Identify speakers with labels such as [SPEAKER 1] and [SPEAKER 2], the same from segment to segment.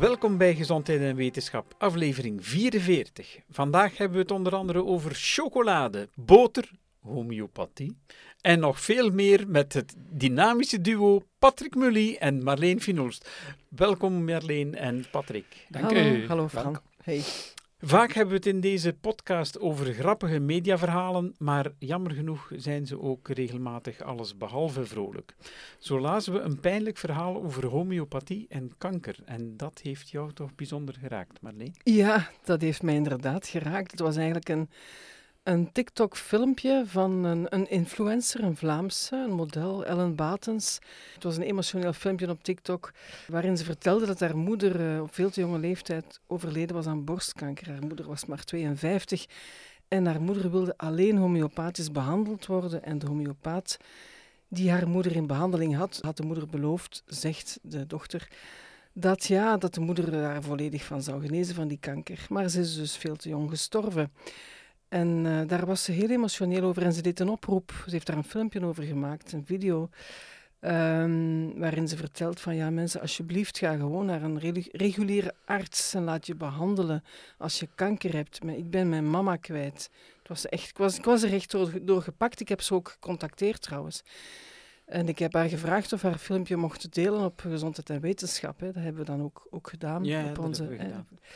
[SPEAKER 1] Welkom bij Gezondheid en Wetenschap, aflevering 44. Vandaag hebben we het onder andere over chocolade, boter, homeopathie en nog veel meer met het dynamische duo Patrick Mully en Marleen Finolst. Welkom Marleen en Patrick.
[SPEAKER 2] Dank
[SPEAKER 3] hallo,
[SPEAKER 2] u.
[SPEAKER 3] Hallo Frank. Hey.
[SPEAKER 1] Vaak hebben we het in deze podcast over grappige mediaverhalen, maar jammer genoeg zijn ze ook regelmatig alles behalve vrolijk. Zo lazen we een pijnlijk verhaal over homeopathie en kanker. En dat heeft jou toch bijzonder geraakt, Marleen?
[SPEAKER 3] Ja, dat heeft mij inderdaad geraakt. Het was eigenlijk een, een TikTok-filmpje van een, een influencer, een Vlaamse, een model, Ellen Batens. Het was een emotioneel filmpje op TikTok waarin ze vertelde dat haar moeder uh, op veel te jonge leeftijd overleden was aan borstkanker. Haar moeder was maar 52 en haar moeder wilde alleen homeopathisch behandeld worden en de homeopaat die haar moeder in behandeling had, had de moeder beloofd, zegt de dochter, dat ja, dat de moeder daar volledig van zou genezen van die kanker. Maar ze is dus veel te jong gestorven. En uh, daar was ze heel emotioneel over en ze deed een oproep. Ze heeft daar een filmpje over gemaakt, een video, um, waarin ze vertelt van ja mensen, alsjeblieft ga gewoon naar een reguliere arts en laat je behandelen als je kanker hebt. Ik ben mijn mama kwijt. Het was echt, ik, was, ik was er echt door, door gepakt. Ik heb ze ook gecontacteerd trouwens. En ik heb haar gevraagd of haar filmpje mocht delen op Gezondheid en Wetenschap. Hè. Dat hebben we dan ook, ook gedaan.
[SPEAKER 1] Ja,
[SPEAKER 3] op
[SPEAKER 1] dat
[SPEAKER 3] onze,
[SPEAKER 1] hebben we gedaan.
[SPEAKER 3] Eh,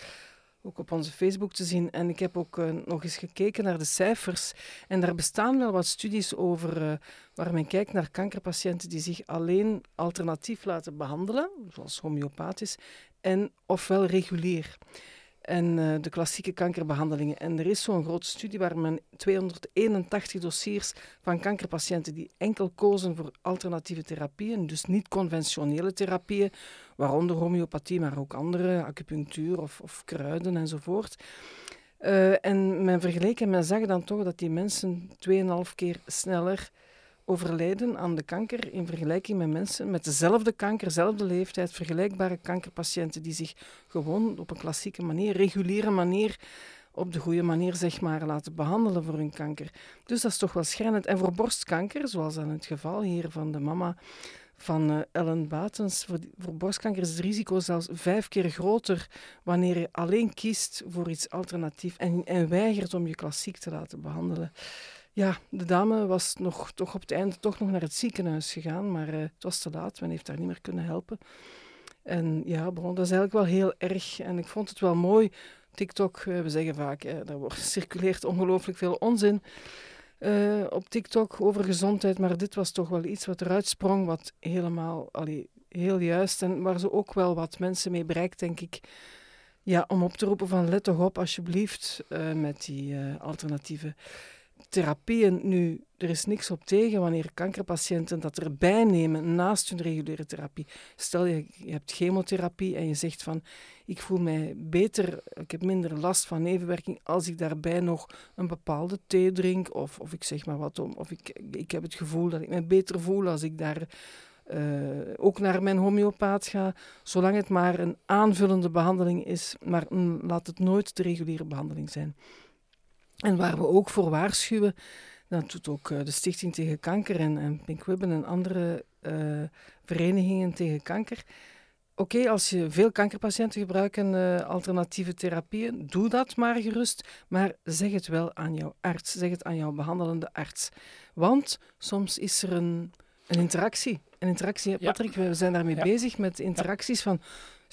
[SPEAKER 3] ook op onze Facebook te zien. En ik heb ook uh, nog eens gekeken naar de cijfers. En daar bestaan wel wat studies over uh, waar men kijkt naar kankerpatiënten die zich alleen alternatief laten behandelen, zoals homeopathisch, en ofwel regulier. En uh, de klassieke kankerbehandelingen. En er is zo'n grote studie waar men 281 dossiers van kankerpatiënten die enkel kozen voor alternatieve therapieën, dus niet conventionele therapieën, waaronder homeopathie, maar ook andere, acupunctuur of, of kruiden enzovoort. Uh, en men vergeleek en men zag dan toch dat die mensen 2,5 keer sneller overlijden aan de kanker in vergelijking met mensen met dezelfde kanker, dezelfde leeftijd, vergelijkbare kankerpatiënten die zich gewoon op een klassieke manier, reguliere manier, op de goede manier zeg maar, laten behandelen voor hun kanker. Dus dat is toch wel schrijnend. En voor borstkanker, zoals in het geval hier van de mama van uh, Ellen Batens, voor, voor borstkanker is het risico zelfs vijf keer groter wanneer je alleen kiest voor iets alternatief en, en weigert om je klassiek te laten behandelen. Ja, de dame was nog, toch op het einde toch nog naar het ziekenhuis gegaan, maar uh, het was te laat. Men heeft haar niet meer kunnen helpen. En ja, bon, dat is eigenlijk wel heel erg. En ik vond het wel mooi. TikTok, uh, we zeggen vaak, uh, daar wordt, circuleert ongelooflijk veel onzin op TikTok over gezondheid. Maar dit was toch wel iets wat eruit sprong, wat helemaal allee, heel juist en waar ze ook wel wat mensen mee bereikt, denk ik. Ja, om op te roepen van let toch op alsjeblieft met die alternatieve therapieën nu, er is niks op tegen wanneer kankerpatiënten dat erbij nemen naast hun reguliere therapie. Stel je, je hebt chemotherapie en je zegt van ik voel mij beter, ik heb minder last van nevenwerking als ik daarbij nog een bepaalde thee drink of, of ik zeg maar wat om, of ik, ik heb het gevoel dat ik me beter voel als ik daar uh, ook naar mijn homeopaat ga, zolang het maar een aanvullende behandeling is, maar laat het nooit de reguliere behandeling zijn. En waar we ook voor waarschuwen, dat doet ook uh, de Stichting tegen Kanker en, en Pink Ribbon en andere uh, verenigingen tegen kanker. Oké, okay, als je veel kankerpatiënten gebruiken uh, alternatieve therapieën, doe dat maar gerust. Maar zeg het wel aan jouw arts, zeg het aan jouw behandelende arts. Want soms is er een, een interactie. Een interactie, Patrick, ja. we zijn daarmee ja. bezig met interacties van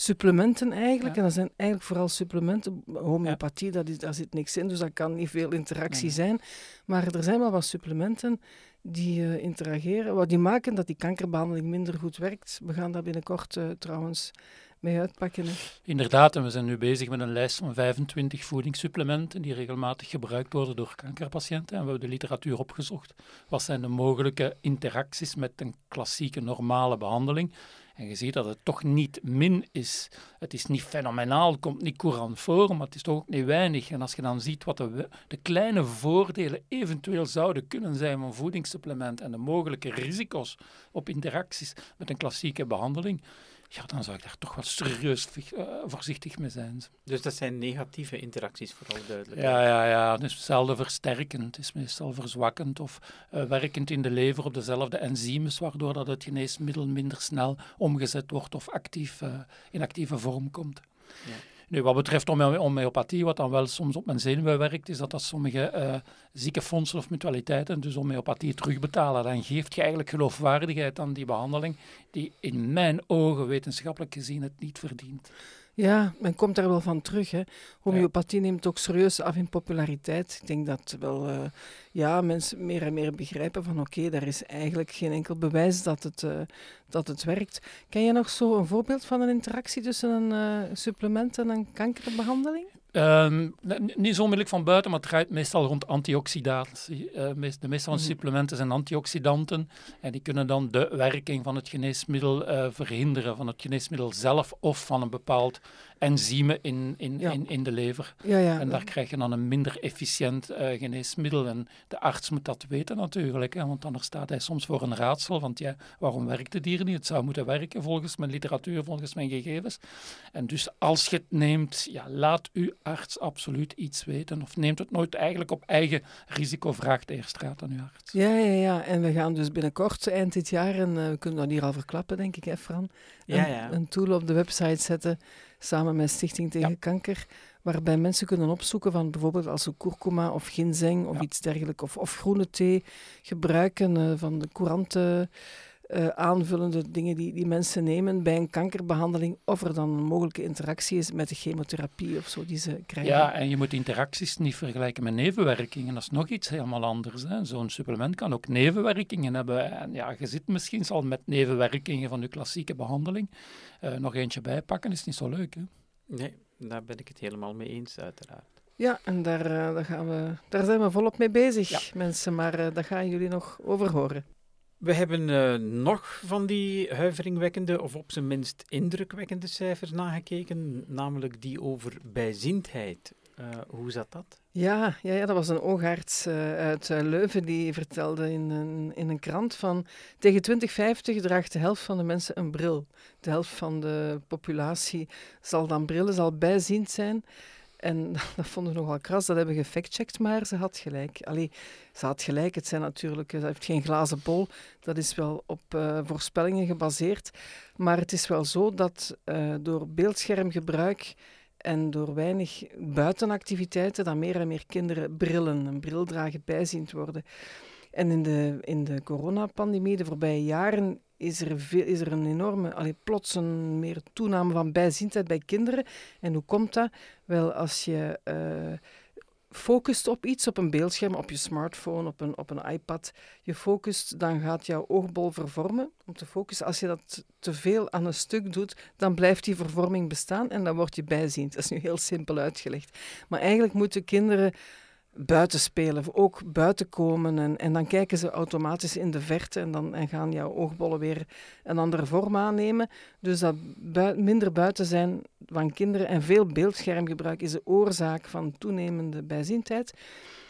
[SPEAKER 3] supplementen eigenlijk. En dat zijn eigenlijk vooral supplementen. Homeopathie, dat is, daar zit niks in, dus dat kan niet veel interactie nee. zijn. Maar er zijn wel wat supplementen die uh, interageren, wat die maken dat die kankerbehandeling minder goed werkt. We gaan daar binnenkort uh, trouwens mee uitpakken. Hè.
[SPEAKER 2] Inderdaad, en we zijn nu bezig met een lijst van 25 voedingssupplementen die regelmatig gebruikt worden door kankerpatiënten. En we hebben de literatuur opgezocht. Wat zijn de mogelijke interacties met een klassieke normale behandeling? En je ziet dat het toch niet min is. Het is niet fenomenaal, komt niet courant voor, maar het is toch ook niet weinig. En als je dan ziet wat de, de kleine voordelen eventueel zouden kunnen zijn van voedingssupplement en de mogelijke risico's op interacties met een klassieke behandeling, ja, dan zou ik daar toch wel serieus uh, voorzichtig mee zijn.
[SPEAKER 1] Dus dat zijn negatieve interacties, vooral duidelijk.
[SPEAKER 2] Ja, ja, ja. Het is zelden versterkend, het is meestal verzwakkend of uh, werkend in de lever op dezelfde enzymes, waardoor dat het geneesmiddel minder snel omgezet wordt of actief, uh, in actieve vorm komt.
[SPEAKER 1] Ja.
[SPEAKER 2] Nu, wat betreft homeopathie, wat dan wel soms op mijn zenuwen werkt, is dat als sommige uh, ziekenfondsen of mutualiteiten dus homeopathie terugbetalen, dan geeft je eigenlijk geloofwaardigheid aan die behandeling, die in mijn ogen wetenschappelijk gezien het niet verdient.
[SPEAKER 3] Ja, men komt daar wel van terug. Hè. Homeopathie neemt ook serieus af in populariteit. Ik denk dat wel uh, ja, mensen meer en meer begrijpen van oké, daar is eigenlijk geen enkel bewijs dat het, uh, dat het werkt. Ken je nog zo een voorbeeld van een interactie tussen een uh, supplement en een kankerbehandeling?
[SPEAKER 2] Um, niet zo onmiddellijk van buiten, maar het draait meestal rond antioxidatie. Uh, de meeste van de mhm. supplementen zijn antioxidanten en die kunnen dan de werking van het geneesmiddel uh, verhinderen, van het geneesmiddel zelf of van een bepaald enzymen in, in, in, in de lever.
[SPEAKER 3] Ja, ja,
[SPEAKER 2] en daar krijg je dan een minder efficiënt uh, geneesmiddel. En de arts moet dat weten natuurlijk, hè, want anders staat hij soms voor een raadsel. Want ja, waarom werkt het hier niet? Het zou moeten werken volgens mijn literatuur, volgens mijn gegevens. En dus als je het neemt, ja, laat uw arts absoluut iets weten. Of neemt het nooit eigenlijk op eigen risico, vraagt eerst raad aan uw arts.
[SPEAKER 3] Ja, ja, ja. En we gaan dus binnenkort, eind dit jaar, en uh, we kunnen dat hier al verklappen, denk ik, hè, Fran?
[SPEAKER 1] Ja, ja.
[SPEAKER 3] een tool op de website zetten samen met Stichting Tegen Kanker, waarbij mensen kunnen opzoeken van bijvoorbeeld als ze kurkuma of ginseng of iets dergelijks, of, of groene thee gebruiken uh, van de courante uh, aanvullende dingen die, die mensen nemen bij een kankerbehandeling, of er dan een mogelijke interactie is met de chemotherapie of zo die ze krijgen.
[SPEAKER 2] Ja, en je moet interacties niet vergelijken met nevenwerkingen. Dat is nog iets helemaal anders. Zo'n supplement kan ook nevenwerkingen hebben. En ja, je zit misschien al met nevenwerkingen van je klassieke behandeling. Uh, nog eentje bijpakken is niet zo leuk. Hè?
[SPEAKER 1] Nee, daar ben ik het helemaal mee eens, uiteraard.
[SPEAKER 3] Ja, en daar, uh, daar, gaan we, daar zijn we volop mee bezig, mensen. Maar uh, daar gaan jullie nog over horen.
[SPEAKER 1] We hebben uh, nog van die huiveringwekkende, of op zijn minst indrukwekkende cijfers nagekeken, namelijk die over bijziendheid. Uh, hoe zat dat?
[SPEAKER 3] Ja, ja, ja, dat was een oogarts uh, uit Leuven die vertelde in een, in een krant van tegen 2050 draagt de helft van de mensen een bril. De helft van de populatie zal dan brillen, zal bijziend zijn. En dat vonden we nogal kras, dat hebben we gefactcheckt, maar ze had gelijk. Allee, ze had gelijk, het zijn natuurlijk, ze heeft geen glazen bol, dat is wel op uh, voorspellingen gebaseerd. Maar het is wel zo dat uh, door beeldschermgebruik en door weinig buitenactiviteiten, dat meer en meer kinderen brillen, een bril dragen, bijziend worden. En in de, in de coronapandemie, de voorbije jaren, is er, veel, is er een enorme, allee, plots een meer toename van bijziendheid bij kinderen. En hoe komt dat? Wel, als je uh, focust op iets, op een beeldscherm, op je smartphone, op een, op een iPad, je focust, dan gaat jouw oogbol vervormen. Om te focussen, als je dat te veel aan een stuk doet, dan blijft die vervorming bestaan en dan word je bijziend. Dat is nu heel simpel uitgelegd. Maar eigenlijk moeten kinderen buiten spelen, ook buiten komen. En, en dan kijken ze automatisch in de verte en dan en gaan jouw oogbollen weer een andere vorm aannemen. Dus dat minder buiten zijn van kinderen en veel beeldschermgebruik is de oorzaak van toenemende bijziendheid.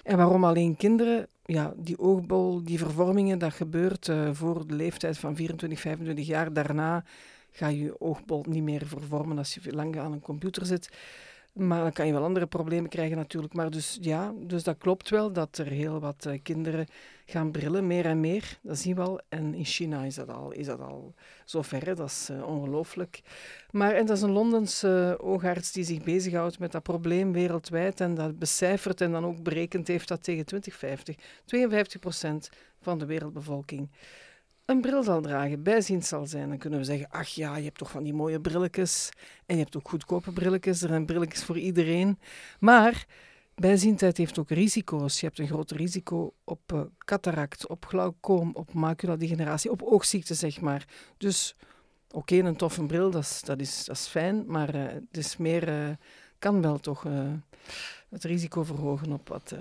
[SPEAKER 3] En waarom alleen kinderen? Ja, die oogbol, die vervormingen, dat gebeurt uh, voor de leeftijd van 24, 25 jaar. Daarna ga je je oogbol niet meer vervormen als je lang aan een computer zit. Maar dan kan je wel andere problemen krijgen natuurlijk. Maar dus ja, dus dat klopt wel dat er heel wat uh, kinderen gaan brillen, meer en meer. Dat zien we al. En in China is dat al, is dat al zo ver, dat is uh, ongelooflijk. Maar en dat is een Londense uh, oogarts die zich bezighoudt met dat probleem wereldwijd en dat becijfert en dan ook berekend heeft dat tegen 2050 52 procent van de wereldbevolking een bril zal dragen, bijziend zal zijn, dan kunnen we zeggen, ach ja, je hebt toch van die mooie brilletjes en je hebt ook goedkope brilletjes, er zijn brilletjes voor iedereen. Maar bijziendheid heeft ook risico's. Je hebt een groot risico op uh, cataract, op glaucoom, op maculadegeneratie, op oogziekten, zeg maar. Dus oké, een toffe bril, dat is, dat is, dat is fijn, maar uh, het is meer, uh, kan wel toch het risico verhogen op wat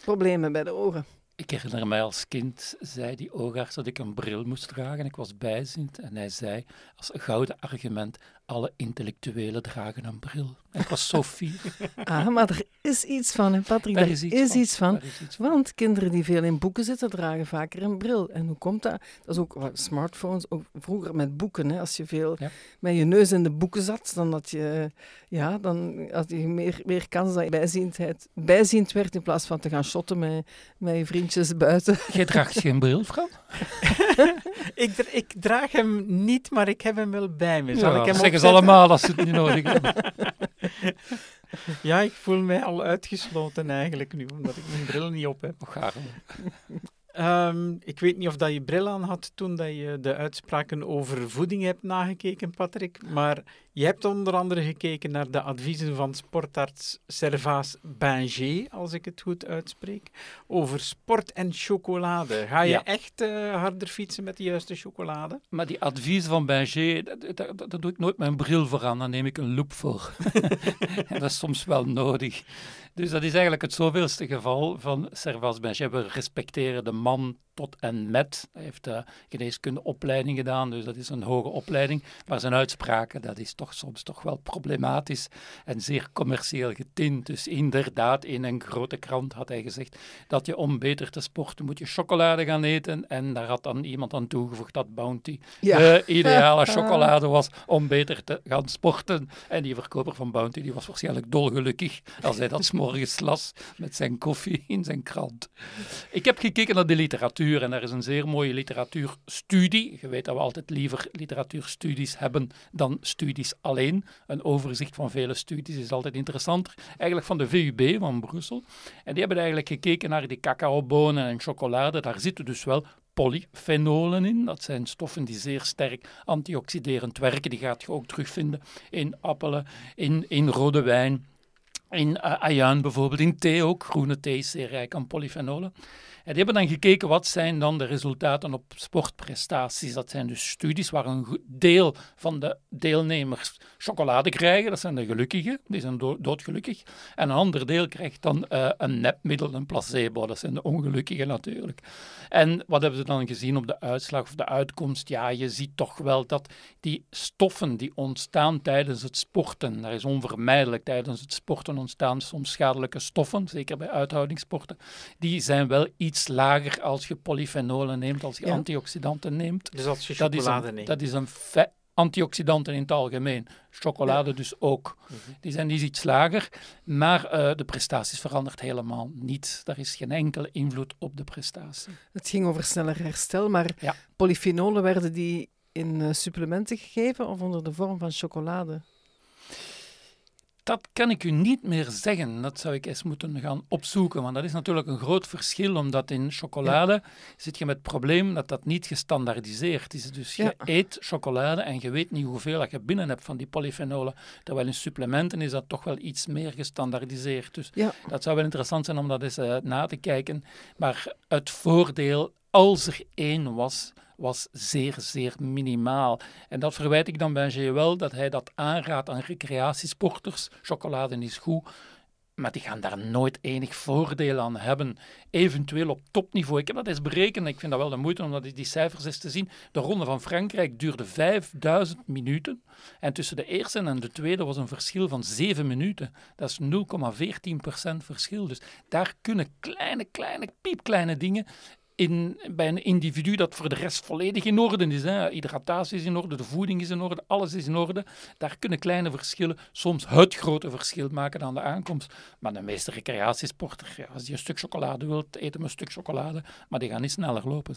[SPEAKER 3] problemen bij de ogen.
[SPEAKER 2] Ik herinner mij als kind, zei die oogarts dat ik een bril moest dragen. Ik was bijziend en hij zei als gouden argument, alle intellectuelen dragen een bril. ik was zo fier.
[SPEAKER 3] Ah, maar er is iets van, hè, Patrick.
[SPEAKER 2] Daar
[SPEAKER 3] Daar
[SPEAKER 2] is iets
[SPEAKER 3] is
[SPEAKER 2] van.
[SPEAKER 3] iets van.
[SPEAKER 2] Daar is iets van.
[SPEAKER 3] Want kinderen die veel in boeken zitten, dragen vaker een bril. En hoe komt dat? Dat is ook wat smartphones, ook vroeger met boeken. Hè. Als je veel
[SPEAKER 2] Ja.
[SPEAKER 3] met je neus in de boeken zat, dan had je, ja, dan had je meer, meer kans dat je bijziendheid, bijziend werd in plaats van te gaan shotten met, met je vriendjes buiten.
[SPEAKER 2] Jij draagt geen bril, Fran?
[SPEAKER 1] Ik, ik draag hem niet, maar ik heb hem wel bij me. Zal
[SPEAKER 2] Ja,
[SPEAKER 1] ik hem
[SPEAKER 2] ze allemaal als ze het niet nodig hebben.
[SPEAKER 1] Ja, ik voel mij al uitgesloten eigenlijk nu, omdat ik mijn bril niet op heb.
[SPEAKER 2] Och.
[SPEAKER 1] Ehm, ik weet niet of dat je bril aan had toen dat je de uitspraken over voeding hebt nagekeken, Patrick. Maar je hebt onder andere gekeken naar de adviezen van sportarts Servaas Banger, als ik het goed uitspreek, over sport en chocolade. Ga je
[SPEAKER 2] Ja.
[SPEAKER 1] echt eh, harder fietsen met de juiste chocolade?
[SPEAKER 2] Maar die advies van Berger, daar doe ik nooit mijn bril voor aan, dan neem ik een loop voor. en dat is soms wel nodig. Dus dat is eigenlijk het zoveelste geval van Servas Berger. We respecteren de man tot en met. Hij heeft uh, geneeskundeopleiding gedaan, dus dat is een hoge opleiding. Maar zijn uitspraken, dat is toch soms toch wel problematisch en zeer commercieel getint. Dus inderdaad, in een grote krant had hij gezegd dat je om beter te sporten moet je chocolade gaan eten. En daar had dan iemand aan toegevoegd dat Bounty
[SPEAKER 3] Ja.
[SPEAKER 2] de ideale chocolade was om beter te gaan sporten. En die verkoper van Bounty die was waarschijnlijk dolgelukkig als hij dat 's morgens las met zijn koffie in zijn krant. Ik heb gekeken naar de literatuur en daar is een zeer mooie literatuurstudie. Je weet dat we altijd liever literatuurstudies hebben dan studies alleen. Een overzicht van vele studies is altijd interessanter. Eigenlijk van de VUB van Brussel. En die hebben eigenlijk gekeken naar die cacaobonen en chocolade. Daar zitten dus wel polyfenolen in. Dat zijn stoffen die zeer sterk antioxiderend werken. Die gaat je ook terugvinden in appelen, in, in rode wijn, in uh, bijvoorbeeld, in thee ook. Groene thee is zeer rijk aan polyfenolen. En die hebben dan gekeken wat zijn dan de resultaten op sportprestaties. Dat zijn dus studies waar een deel van de deelnemers chocolade krijgen. Dat zijn de gelukkigen, die zijn do doodgelukkig. En een ander deel krijgt dan uh, een nepmiddel, een placebo. Dat zijn de ongelukkigen natuurlijk. En wat hebben ze dan gezien op de uitslag of de uitkomst? Ja, je ziet toch wel dat die stoffen die ontstaan tijdens het sporten, dat is onvermijdelijk tijdens het sporten ontstaan soms schadelijke stoffen, zeker bij uithoudingssporten, die zijn wel iets lager als je polyfenolen neemt, als je
[SPEAKER 3] Ja.
[SPEAKER 2] antioxidanten neemt.
[SPEAKER 1] Dus als je
[SPEAKER 2] Dat is
[SPEAKER 1] chocolade
[SPEAKER 2] een,
[SPEAKER 1] neemt.
[SPEAKER 2] dat is een fe- antioxidanten in het algemeen. Chocolade dus ook.
[SPEAKER 1] Mhm.
[SPEAKER 2] Die zijn dus iets lager, maar eh, de prestaties verandert helemaal niet. Daar is geen enkele invloed op de prestatie.
[SPEAKER 3] Het ging over sneller herstel, maar
[SPEAKER 2] Ja.
[SPEAKER 3] polyfenolen werden die in eh, supplementen gegeven of onder de vorm van chocolade?
[SPEAKER 2] Dat kan ik u niet meer zeggen. Dat zou ik eens moeten gaan opzoeken. Want dat is natuurlijk een groot verschil, omdat in chocolade zit je met het probleem dat dat niet gestandaardiseerd is. Dus je
[SPEAKER 3] Ja.
[SPEAKER 2] eet chocolade en je weet niet hoeveel dat je binnen hebt van die polyfenolen. Terwijl in supplementen is dat toch wel iets meer gestandaardiseerd. Dus
[SPEAKER 3] Ja.
[SPEAKER 2] dat zou wel interessant zijn om dat eens eh, na te kijken. Maar het voordeel, als er één was, was zeer, zeer minimaal. En dat verwijt ik dan bij GWL, dat hij dat aanraadt aan recreatiesporters. Chocolade is goed, maar die gaan daar nooit enig voordeel aan hebben. Eventueel op topniveau. Ik heb dat eens berekend, ik vind dat wel de moeite om die cijfers eens te zien. De Ronde van Frankrijk duurde 5000 minuten. En tussen de eerste en de tweede was een verschil van 7 minuten. Dat is 0,14% verschil. Dus daar kunnen kleine, kleine, piepkleine dingen in, bij een individu dat voor de rest volledig in orde is. Hè. Hydratatie is in orde, de voeding is in orde, alles is in orde. Daar kunnen kleine verschillen soms het grote verschil maken aan de aankomst. Maar de meeste recreatiesporter, ja, als die een stuk chocolade wilt, eten we een stuk chocolade, maar die gaan niet sneller lopen.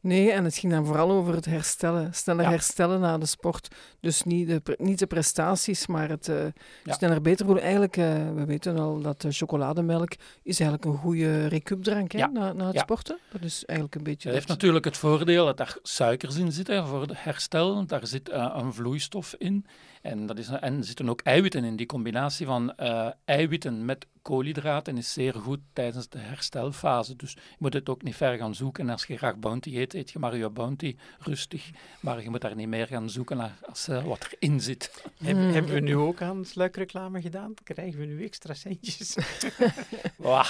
[SPEAKER 3] Nee, en het ging dan vooral over het herstellen. Sneller
[SPEAKER 2] Ja.
[SPEAKER 3] herstellen na de sport. Dus niet de, niet de prestaties, maar het eh,
[SPEAKER 2] Ja.
[SPEAKER 3] sneller beter voelen. Eigenlijk, eh, we weten al dat de chocolademelk is eigenlijk een goede recupdrank hè,
[SPEAKER 2] Ja.
[SPEAKER 3] na, na het sporten. Dat is eigenlijk een beetje...
[SPEAKER 2] Het heeft natuurlijk het voordeel dat daar suikers in zitten voor het herstel. Daar zit eh, een vloeistof in. En, dat is, en er zitten ook eiwitten in. Die combinatie van eh, eiwitten met koolhydraten is zeer goed tijdens de herstelfase. Dus je moet het ook niet ver gaan zoeken. En als je graag bounty eet, eet je maar je bounty rustig. Maar je moet daar niet meer gaan zoeken naar als, eh, wat erin zit.
[SPEAKER 1] Heb-
[SPEAKER 3] Hmm.
[SPEAKER 1] Hebben we nu ook aan sluikreclame gedaan? Krijgen we nu extra centjes?
[SPEAKER 2] Wah,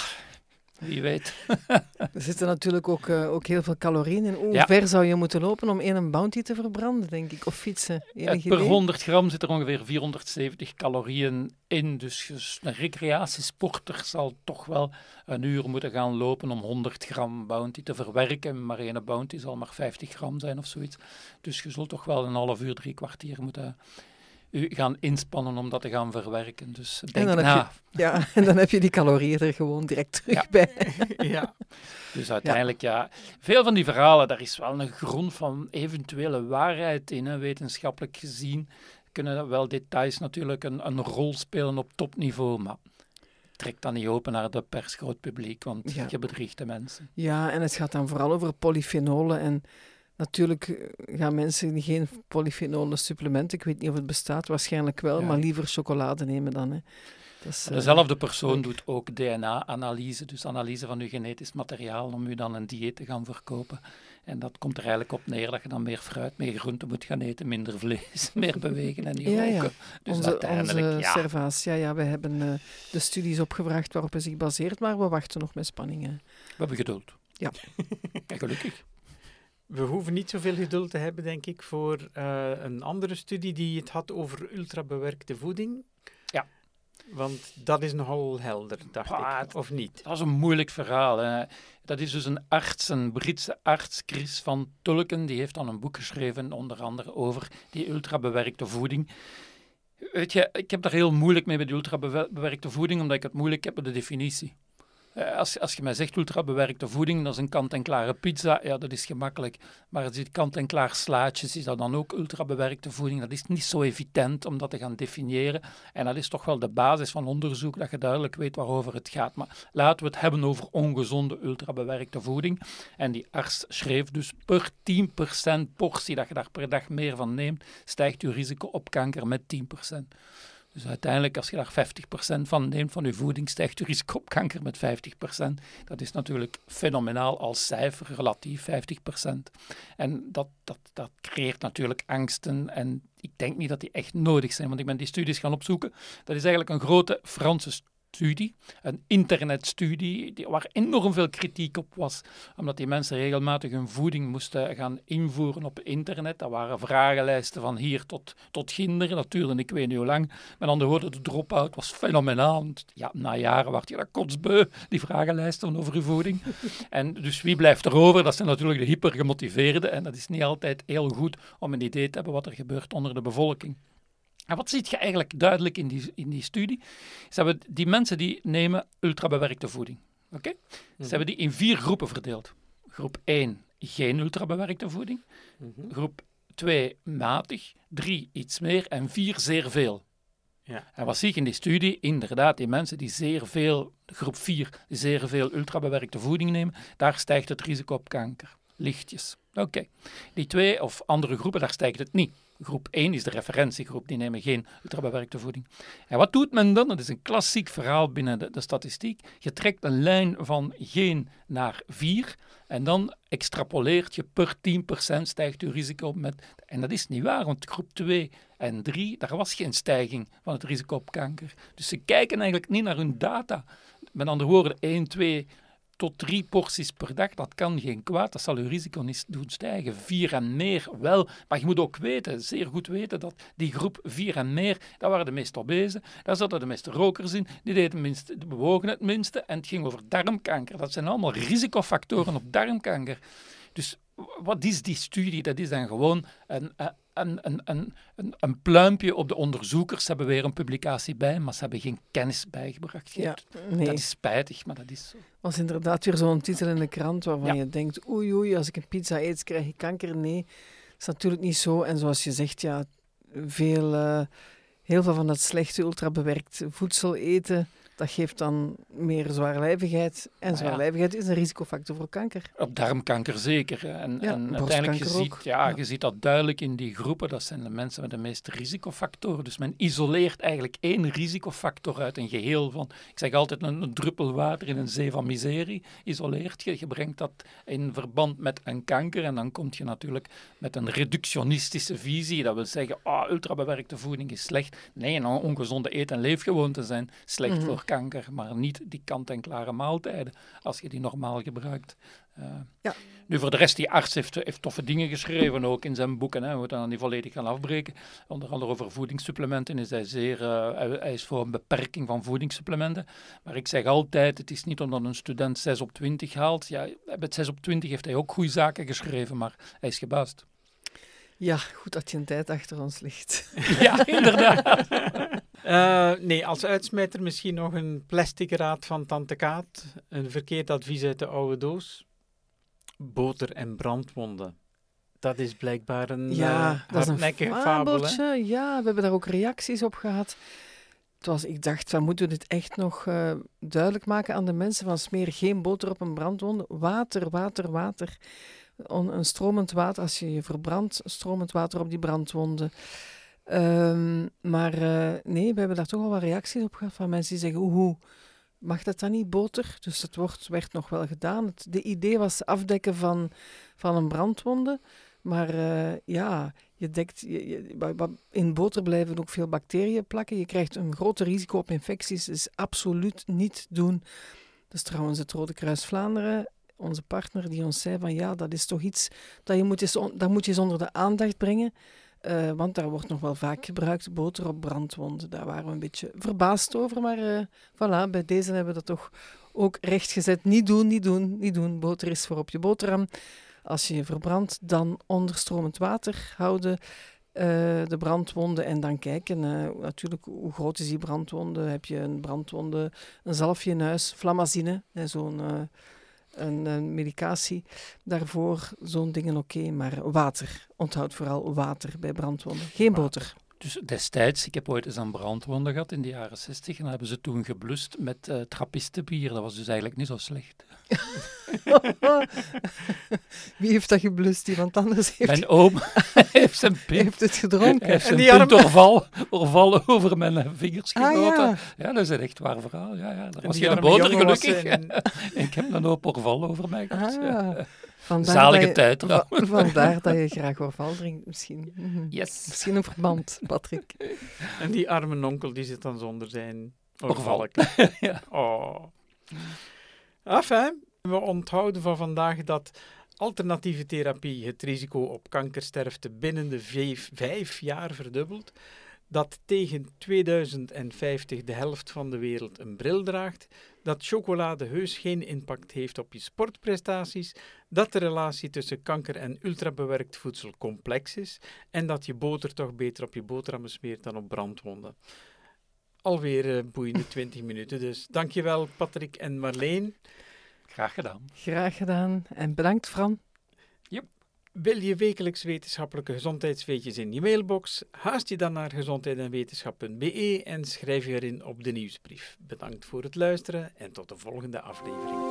[SPEAKER 2] wie weet.
[SPEAKER 3] er zitten natuurlijk ook, uh, ook heel veel calorieën in. Hoe
[SPEAKER 2] Ja.
[SPEAKER 3] ver zou je moeten lopen om één bounty te verbranden, denk ik? Of fietsen?
[SPEAKER 2] Eh, per
[SPEAKER 3] idee?
[SPEAKER 2] 100 gram zit er ongeveer 470 calorieën in. Dus dus een recreatiesporter zal toch wel een uur moeten gaan lopen om 100 gram bounty te verwerken. Maar een bounty zal maar 50 gram zijn of zoiets. Dus je zult toch wel een half uur, drie kwartier moeten u gaan inspannen om dat te gaan verwerken. Dus denk
[SPEAKER 3] dan heb
[SPEAKER 2] na.
[SPEAKER 3] Ja, en dan heb je die calorieën er gewoon direct terug
[SPEAKER 2] Ja.
[SPEAKER 3] bij.
[SPEAKER 1] ja.
[SPEAKER 2] Dus uiteindelijk, ja. veel van die verhalen, daar is wel een grond van eventuele waarheid in, hè, wetenschappelijk gezien. Kunnen wel details natuurlijk een, een rol spelen op topniveau, maar trek dat niet open naar het persgroot publiek, want
[SPEAKER 3] Ja.
[SPEAKER 2] je bedriegt de mensen.
[SPEAKER 3] Ja, en het gaat dan vooral over polyfenolen. En natuurlijk eh, gaan mensen geen polyfenolen supplementen, ik weet niet of het bestaat, waarschijnlijk wel,
[SPEAKER 2] Ja.
[SPEAKER 3] maar liever chocolade nemen dan. Hè. Dat is, eh,
[SPEAKER 2] Dezelfde persoon doet ook DNA-analyse, dus analyse van uw genetisch materiaal, om u dan een dieet te gaan verkopen. En dat komt er eigenlijk op neer dat je dan meer fruit, meer groente moet gaan eten, minder vlees, meer bewegen en niet
[SPEAKER 3] Ja,
[SPEAKER 2] roken.
[SPEAKER 3] ja.
[SPEAKER 2] Dus
[SPEAKER 3] onze,
[SPEAKER 2] uiteindelijk,
[SPEAKER 3] onze
[SPEAKER 2] ja.
[SPEAKER 3] servaas. Ja, ja, we hebben eh, de studies opgevraagd waarop het zich baseert, maar we wachten nog met spanningen.
[SPEAKER 2] We hebben geduld.
[SPEAKER 3] Ja.
[SPEAKER 2] En gelukkig.
[SPEAKER 1] We hoeven niet zoveel geduld te hebben, denk ik, voor eh, een andere studie die het had over ultrabewerkte voeding.
[SPEAKER 2] Ja.
[SPEAKER 1] Want dat is nogal helder, dacht
[SPEAKER 2] Ah,
[SPEAKER 1] ik. Of niet?
[SPEAKER 2] Dat is een moeilijk verhaal. Hè. Dat is dus een arts, een Britse arts, Chris van Tulken, die heeft dan een boek geschreven, onder andere over die ultrabewerkte voeding. Weet je, ik heb daar heel moeilijk mee bij die ultrabewerkte voeding, omdat ik het moeilijk heb met de definitie. Eh, Als, als je mij zegt ultrabewerkte voeding, dat is een kant-en-klare pizza, ja, dat is gemakkelijk. Maar als je kant-en-klaar slaatjes, is dat dan ook ultrabewerkte voeding? Dat is niet zo evident om dat te gaan definiëren. En dat is toch wel de basis van onderzoek, dat je duidelijk weet waarover het gaat. Maar laten we het hebben over ongezonde ultrabewerkte voeding. En die arts schreef dus per 10% portie dat je daar per dag meer van neemt, stijgt je risico op kanker met 10%. Dus uiteindelijk, als je daar 50% van neemt van je voeding, stijgt je risico op kanker met 50%. Dat is natuurlijk fenomenaal als cijfer, relatief 50%. En dat, dat, dat creëert natuurlijk angsten. En ik denk niet dat die echt nodig zijn, want ik ben die studies gaan opzoeken. Dat is eigenlijk een grote Franse studie, een internetstudie, die- waar enorm veel kritiek op was, omdat die mensen regelmatig hun voeding moesten gaan invoeren op internet. Dat waren vragenlijsten van hier tot, tot ginder, dat duurde ik weet niet hoe lang. Met andere woorden, de drop-out was fenomenaal. Ja, na jaren werd je dat kotsbeu, die vragenlijsten over je voeding. en dus wie blijft er over? Dat zijn natuurlijk de hypergemotiveerden en dat is niet altijd heel goed om een idee te hebben wat er gebeurt onder de bevolking. En wat ziet je eigenlijk duidelijk in die, in die studie? Is dat we die mensen die nemen ultrabewerkte voeding. Oké? Ze hebben die in vier groepen verdeeld. Groep 1, geen ultrabewerkte voeding.
[SPEAKER 1] Mhm.
[SPEAKER 2] Groep 2, matig. 3, iets meer. En 4, zeer veel.
[SPEAKER 1] Ja.
[SPEAKER 2] En wat zie ik in die studie? Inderdaad, die mensen die zeer veel, groep 4, die zeer veel ultrabewerkte voeding nemen, daar stijgt het risico op kanker. Lichtjes. Oké. Die twee of andere groepen, daar stijgt het niet. Groep 1 is de referentiegroep, die nemen geen ultrabewerkte voeding. En wat doet men dan? Dat is een klassiek verhaal binnen de, de statistiek. Je trekt een lijn van geen naar 4 en dan extrapoleert je per 10% stijgt je risico met... En dat is niet waar, want groep 2 en 3, daar was geen stijging van het risico op kanker. Dus ze kijken eigenlijk niet naar hun data. Met andere woorden, 1, 2 tot 3 porties per dag, dat kan geen kwaad. Dat zal uw risico niet doen stijgen. 4 en meer wel. Maar je moet ook weten, zeer goed weten, dat die groep 4 en meer, dat waren de meest obese. Daar zaten de meeste rokers in. Die deden minste, bewogen het minste. En het ging over darmkanker. Dat zijn allemaal risicofactoren op darmkanker. Dus wat is die studie? Dat is dan gewoon een, een, een, een, een, pluimpje op de onderzoekers. Ze hebben weer een publicatie bij, maar ze hebben geen kennis bijgebracht.
[SPEAKER 3] Ja, nee.
[SPEAKER 2] Dat is spijtig, maar dat is zo.
[SPEAKER 3] was inderdaad weer zo'n titel in de krant waarvan
[SPEAKER 2] Ja.
[SPEAKER 3] je denkt, oei oei, als ik een pizza eet, krijg ik kanker. Nee, dat is natuurlijk niet zo. En zoals je zegt, ja, veel, eh, heel veel van dat slechte ultrabewerkt voedsel eten, dat geeft dan meer zwaarlijvigheid. En
[SPEAKER 2] ja.
[SPEAKER 3] zwaarlijvigheid is een risicofactor voor kanker.
[SPEAKER 2] Op darmkanker zeker. En,
[SPEAKER 3] Ja,
[SPEAKER 2] en uiteindelijk, je ziet, ja,
[SPEAKER 3] Ja.
[SPEAKER 2] je ziet dat duidelijk in die groepen. Dat zijn de mensen met de meeste risicofactoren. Dus men isoleert eigenlijk één risicofactor uit een geheel van, ik zeg altijd, een, een druppel water in een zee van miserie. Isoleert je. Je brengt dat in verband met een kanker. En dan kom je natuurlijk met een reductionistische visie. Dat wil zeggen, ah, ultrabewerkte voeding is slecht. Nee, een ongezonde eet- en leefgewoonten zijn slecht
[SPEAKER 3] Mhm.
[SPEAKER 2] voor kanker, maar niet die kant-en-klare maaltijden als je die normaal gebruikt. Uh, ja. Nu, voor de rest, die arts heeft, heeft toffe dingen geschreven, ook in zijn boeken. Hè. We moeten dan niet volledig gaan afbreken. Onder andere over voedingssupplementen is hij zeer... Uh, hij is voor een beperking van voedingssupplementen. Maar ik zeg altijd, het is niet omdat een student 6 op 20 haalt. Ja, met 6 op 20 heeft hij ook goede zaken geschreven, maar hij is gebuist.
[SPEAKER 3] Ja, goed dat je een tijd achter ons ligt.
[SPEAKER 2] ja, inderdaad.
[SPEAKER 1] Uh, nee, als uitsmijter misschien nog een plastic raad van Tante Kaat. Een verkeerd advies uit de oude doos. Boter en brandwonden. Dat is blijkbaar een ja, uh, dat is een fabeltje.
[SPEAKER 3] Ja, we hebben daar ook reacties op gehad. Het was, ik dacht, van moeten we dit echt nog uh, duidelijk maken aan de mensen van smeer geen boter op een brandwonde. Water, water, water. een stromend water, als je je verbrandt, stromend water op die brandwonden. Um, maar uh, nee, we hebben daar toch al wat reacties op gehad van mensen die zeggen, hoe mag dat dan niet boter? Dus het wordt, werd nog wel gedaan. Het de idee was afdekken van, van een brandwonde. Maar uh, ja, je dekt, je, in boter blijven ook veel bacteriën plakken. Je krijgt een groter risico op infecties. Dus absoluut niet doen. Is trouwens het Rode Kruis Vlaanderen, onze partner, die ons zei van ja, dat is toch iets dat je moet eens, dat moet je eens onder de aandacht brengen. Uh, want daar wordt nog wel vaak gebruikt boter op brandwonden. Daar waren we een beetje verbaasd over. Maar uh, voilà, bij deze hebben we dat toch ook rechtgezet. Niet doen, niet doen, niet doen. Boter is voor op je boterham. Als je je verbrandt, dan onder stromend water houden. Uh, de brandwonden en dan kijken natuurlijk hoe groot is die brandwonde. Heb je een brandwonde, een zalfje in huis, flamazine, zo'n een, een medicatie daarvoor, zo'n dingen oké. maar water, onthoud vooral water bij brandwonden. Geen boter.
[SPEAKER 2] Dus destijds, ik heb ooit eens een brandwonde gehad in de jaren 60 en hebben ze toen geblust met uh, trappistenbier. Dat was dus eigenlijk niet zo slecht.
[SPEAKER 3] Wie heeft dat geblust? Iemand anders heeft...
[SPEAKER 2] Mijn oom heeft zijn pint.
[SPEAKER 3] Heeft het gedronken.
[SPEAKER 2] Heeft zijn pint arm... orval, over mijn vingers ah, genoten. ja. ja. dat is een echt waar verhaal. Ja, ja. Dat was geen boter, gelukkig. ik heb een hoop orval over mij gehad. Ah.
[SPEAKER 3] Vandaar
[SPEAKER 2] Zalige je, tijd.
[SPEAKER 3] Vandaar dat je graag orval drinkt misschien.
[SPEAKER 2] Yes.
[SPEAKER 3] Misschien een verband, Patrick.
[SPEAKER 1] En die arme onkel die zit dan zonder zijn orval. ja. Oh. Enfin, we onthouden van vandaag dat alternatieve therapie het risico op kankersterfte binnen de vijf, vijf jaar verdubbelt dat tegen 2050 de helft van de wereld een bril draagt, dat chocolade heus geen impact heeft op je sportprestaties, dat de relatie tussen kanker en ultrabewerkt voedsel complex is en dat je boter toch beter op je boterhammen smeert dan op brandwonden. Alweer uh, boeiende 20 minuten, dus dankjewel Patrick en Marleen.
[SPEAKER 2] Graag gedaan.
[SPEAKER 3] Graag gedaan en bedankt Fran.
[SPEAKER 1] Wil je wekelijks wetenschappelijke gezondheidsweetjes in je mailbox? Haast je dan naar gezondheidenwetenschap.be en schrijf je erin op de nieuwsbrief. Bedankt voor het luisteren en tot de volgende aflevering.